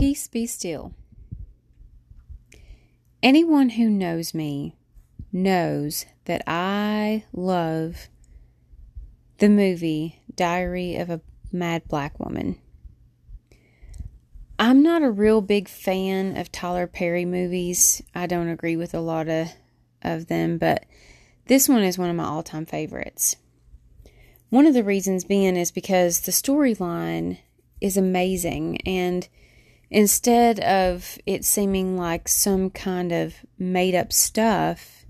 Peace be still. Anyone who knows me knows that I love the movie Diary of a Mad Black Woman. I'm not a real big fan of Tyler Perry movies. I don't agree with a lot of, of them, but this one is one of my all time favorites. One of the reasons being is because the storyline is amazing, and instead of it seeming like some kind of made up stuff,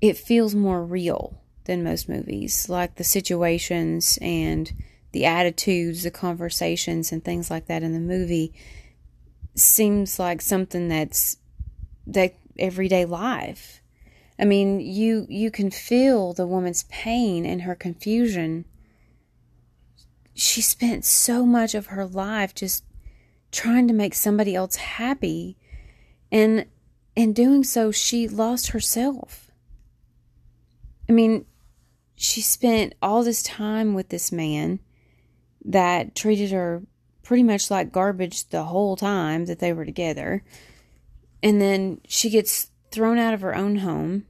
it feels more real than most movies, like the situations and the attitudes, the conversations, and things like that in the movie seems like something that's that everyday life. I mean, you you can feel the woman's pain and her confusion. She spent so much of her life just trying to make somebody else happy and in doing so she lost herself. I mean, she spent all this time with this man that treated her pretty much like garbage the whole time that they were together. And then she gets thrown out of her own home.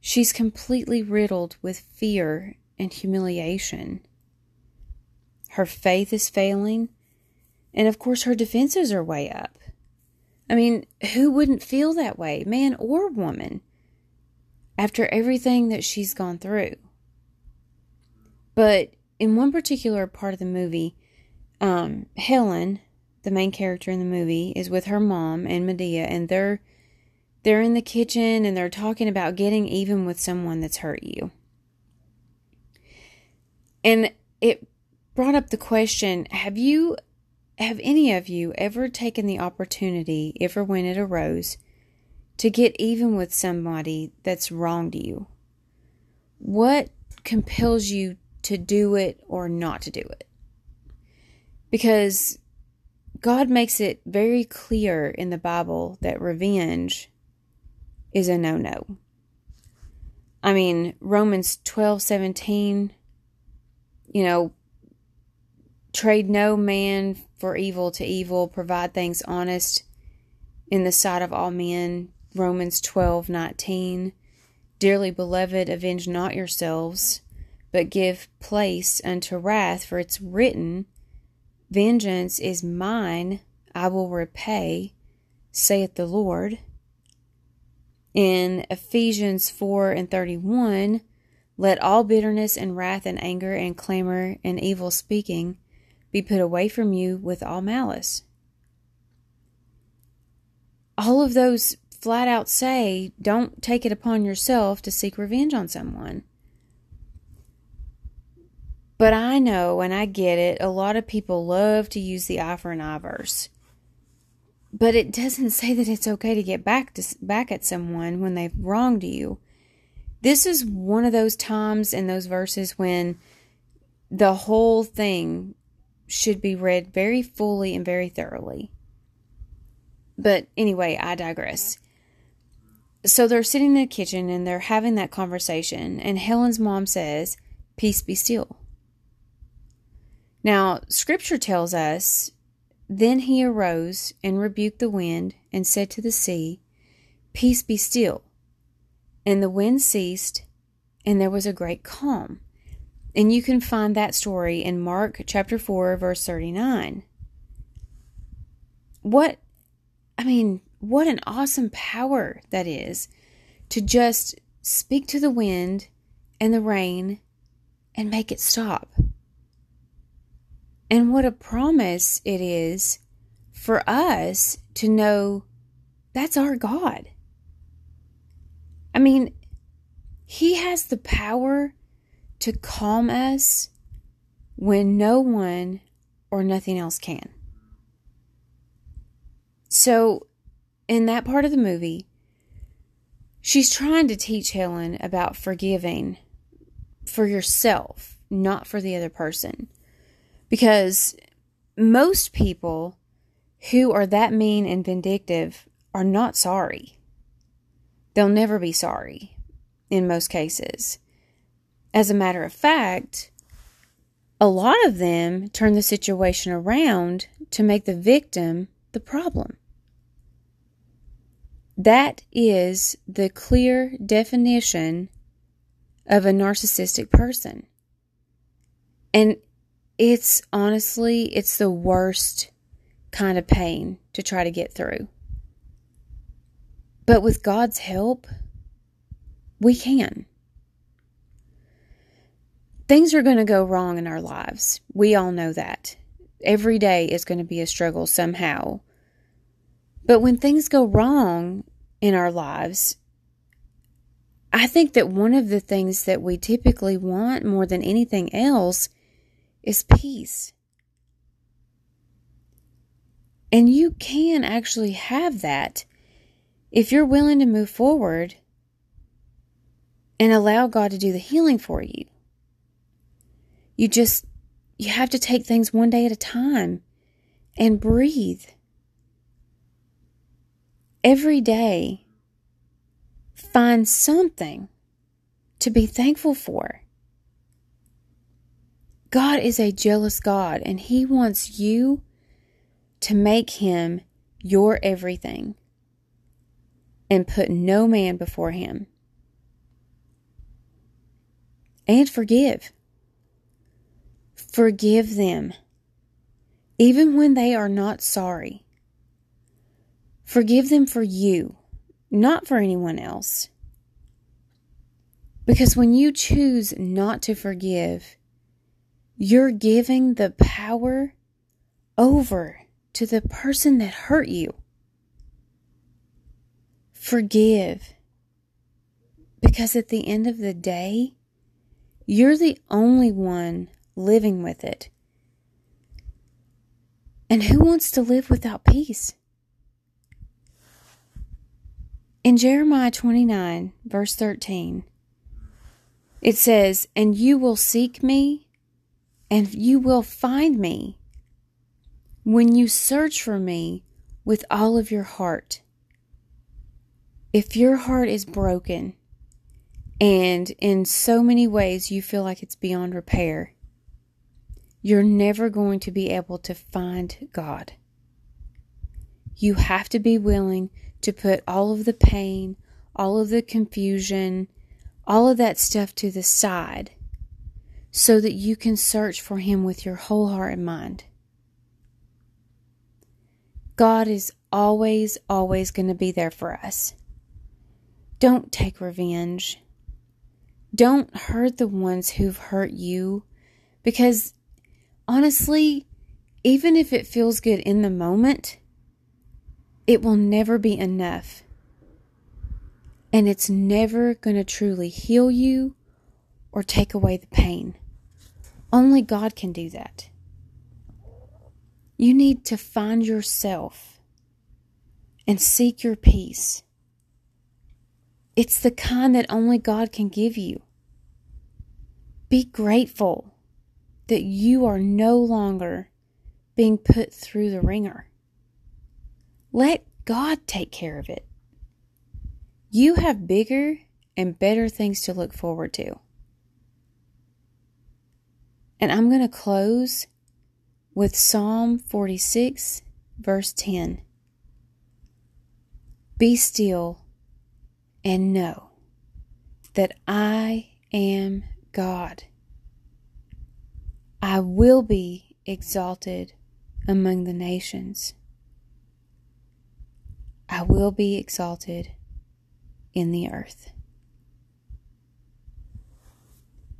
She's completely riddled with fear and humiliation. Her faith is failing. And of course, her defenses are way up. I mean, who wouldn't feel that way, man or woman, after everything that she's gone through? But in one particular part of the movie, um, Helen, the main character in the movie, is with her mom and Madea, and they're they're in the kitchen and they're talking about getting even with someone that's hurt you. And it brought up the question: Have you, have any of you ever taken the opportunity, if or when it arose, to get even with somebody that's wronged you? What compels you to do it or not to do it. Because God makes it very clear in the Bible that revenge is a no no. I mean, Romans 12 17, you know, trade no man for evil to evil, provide things honest in the sight of all men. Romans 12 19, dearly beloved, avenge not yourselves but give place unto wrath, for it's written, Vengeance is mine, I will repay, saith the Lord. In Ephesians 4 and 31, let all bitterness and wrath and anger and clamor and evil speaking be put away from you with all malice. All of those flat out say, don't take it upon yourself to seek revenge on someone. But I know and I get it, a lot of people love to use the eye for an eye verse. But it doesn't say that it's okay to get back to back at someone when they've wronged you. This is one of those times in those verses when the whole thing should be read very fully and very thoroughly. But anyway, I digress. So they're sitting in the kitchen and they're having that conversation, and Helen's mom says, Peace be still. Now, Scripture tells us Then he arose and rebuked the wind and said to the sea, Peace be still. And the wind ceased, and there was a great calm. And you can find that story in Mark chapter 4, verse 39. What, I mean, what an awesome power that is to just speak to the wind and the rain and make it stop. And what a promise it is for us to know that's our God. I mean, He has the power to calm us when no one or nothing else can. So, in that part of the movie, she's trying to teach Helen about forgiving for yourself, not for the other person. Because most people who are that mean and vindictive are not sorry. They'll never be sorry in most cases. As a matter of fact, a lot of them turn the situation around to make the victim the problem. That is the clear definition of a narcissistic person. And it's honestly, it's the worst kind of pain to try to get through. But with God's help, we can. Things are going to go wrong in our lives. We all know that. Every day is going to be a struggle somehow. But when things go wrong in our lives, I think that one of the things that we typically want more than anything else is peace. And you can actually have that if you're willing to move forward and allow God to do the healing for you. You just, you have to take things one day at a time and breathe. Every day, find something to be thankful for. God is a jealous God, and He wants you to make Him your everything and put no man before Him. And forgive. Forgive them, even when they are not sorry. Forgive them for you, not for anyone else. Because when you choose not to forgive, you're giving the power over to the person that hurt you. Forgive. Because at the end of the day, you're the only one living with it. And who wants to live without peace? In Jeremiah 29, verse 13, it says, And you will seek me and you will find me when you search for me with all of your heart. If your heart is broken and in so many ways you feel like it's beyond repair, you're never going to be able to find God. You have to be willing to put all of the pain, all of the confusion, all of that stuff to the side so that you can search for Him with your whole heart and mind. God is always, always going to be there for us. Don't take revenge. Don't hurt the ones who've hurt you because honestly, even if it feels good in the moment, it will never be enough. And it's never going to truly heal you or take away the pain. Only God can do that. You need to find yourself and seek your peace. It's the kind that only God can give you. Be grateful that you are no longer being put through the wringer. Let God take care of it. You have bigger and better things to look forward to. And I'm going to close with Psalm 46, verse 10. Be still and know that I am God. I will be exalted among the nations. I will be exalted in the earth.